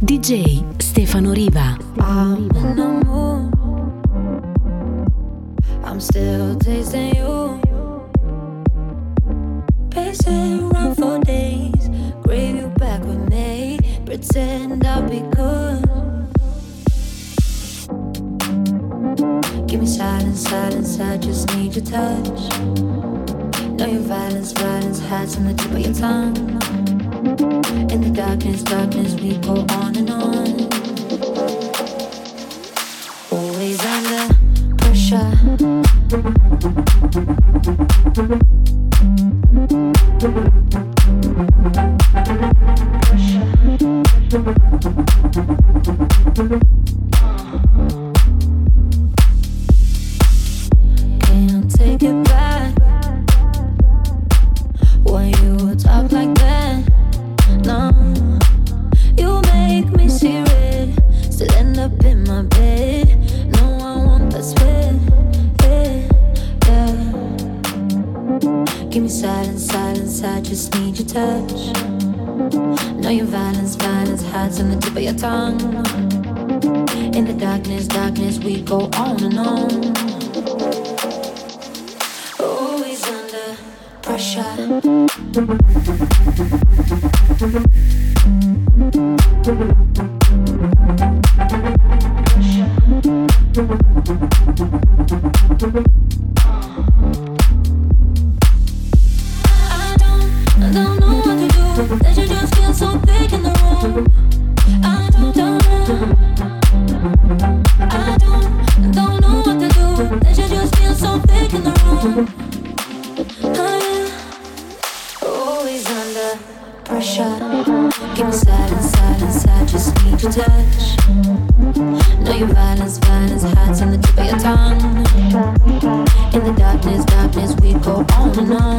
DJ Stefano Riva. I'm, I'm still tasting you. Pacing around for days. Grave you back with me. Pretend I'll be good. Give me silence, silence. I just need your touch. Know your violence, violence hides on the tip of your tongue. In the darkness, darkness, we go on and on. Always under pressure. Pressure. no violence violence hurts in the tip on and on.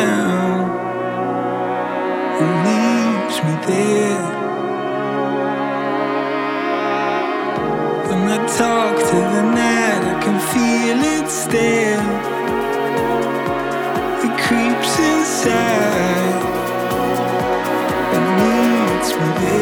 down leaves me there. When I talk to the night, I can feel it still. It creeps inside and leads me there.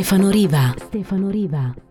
Stefano Riva. Stefano Riva.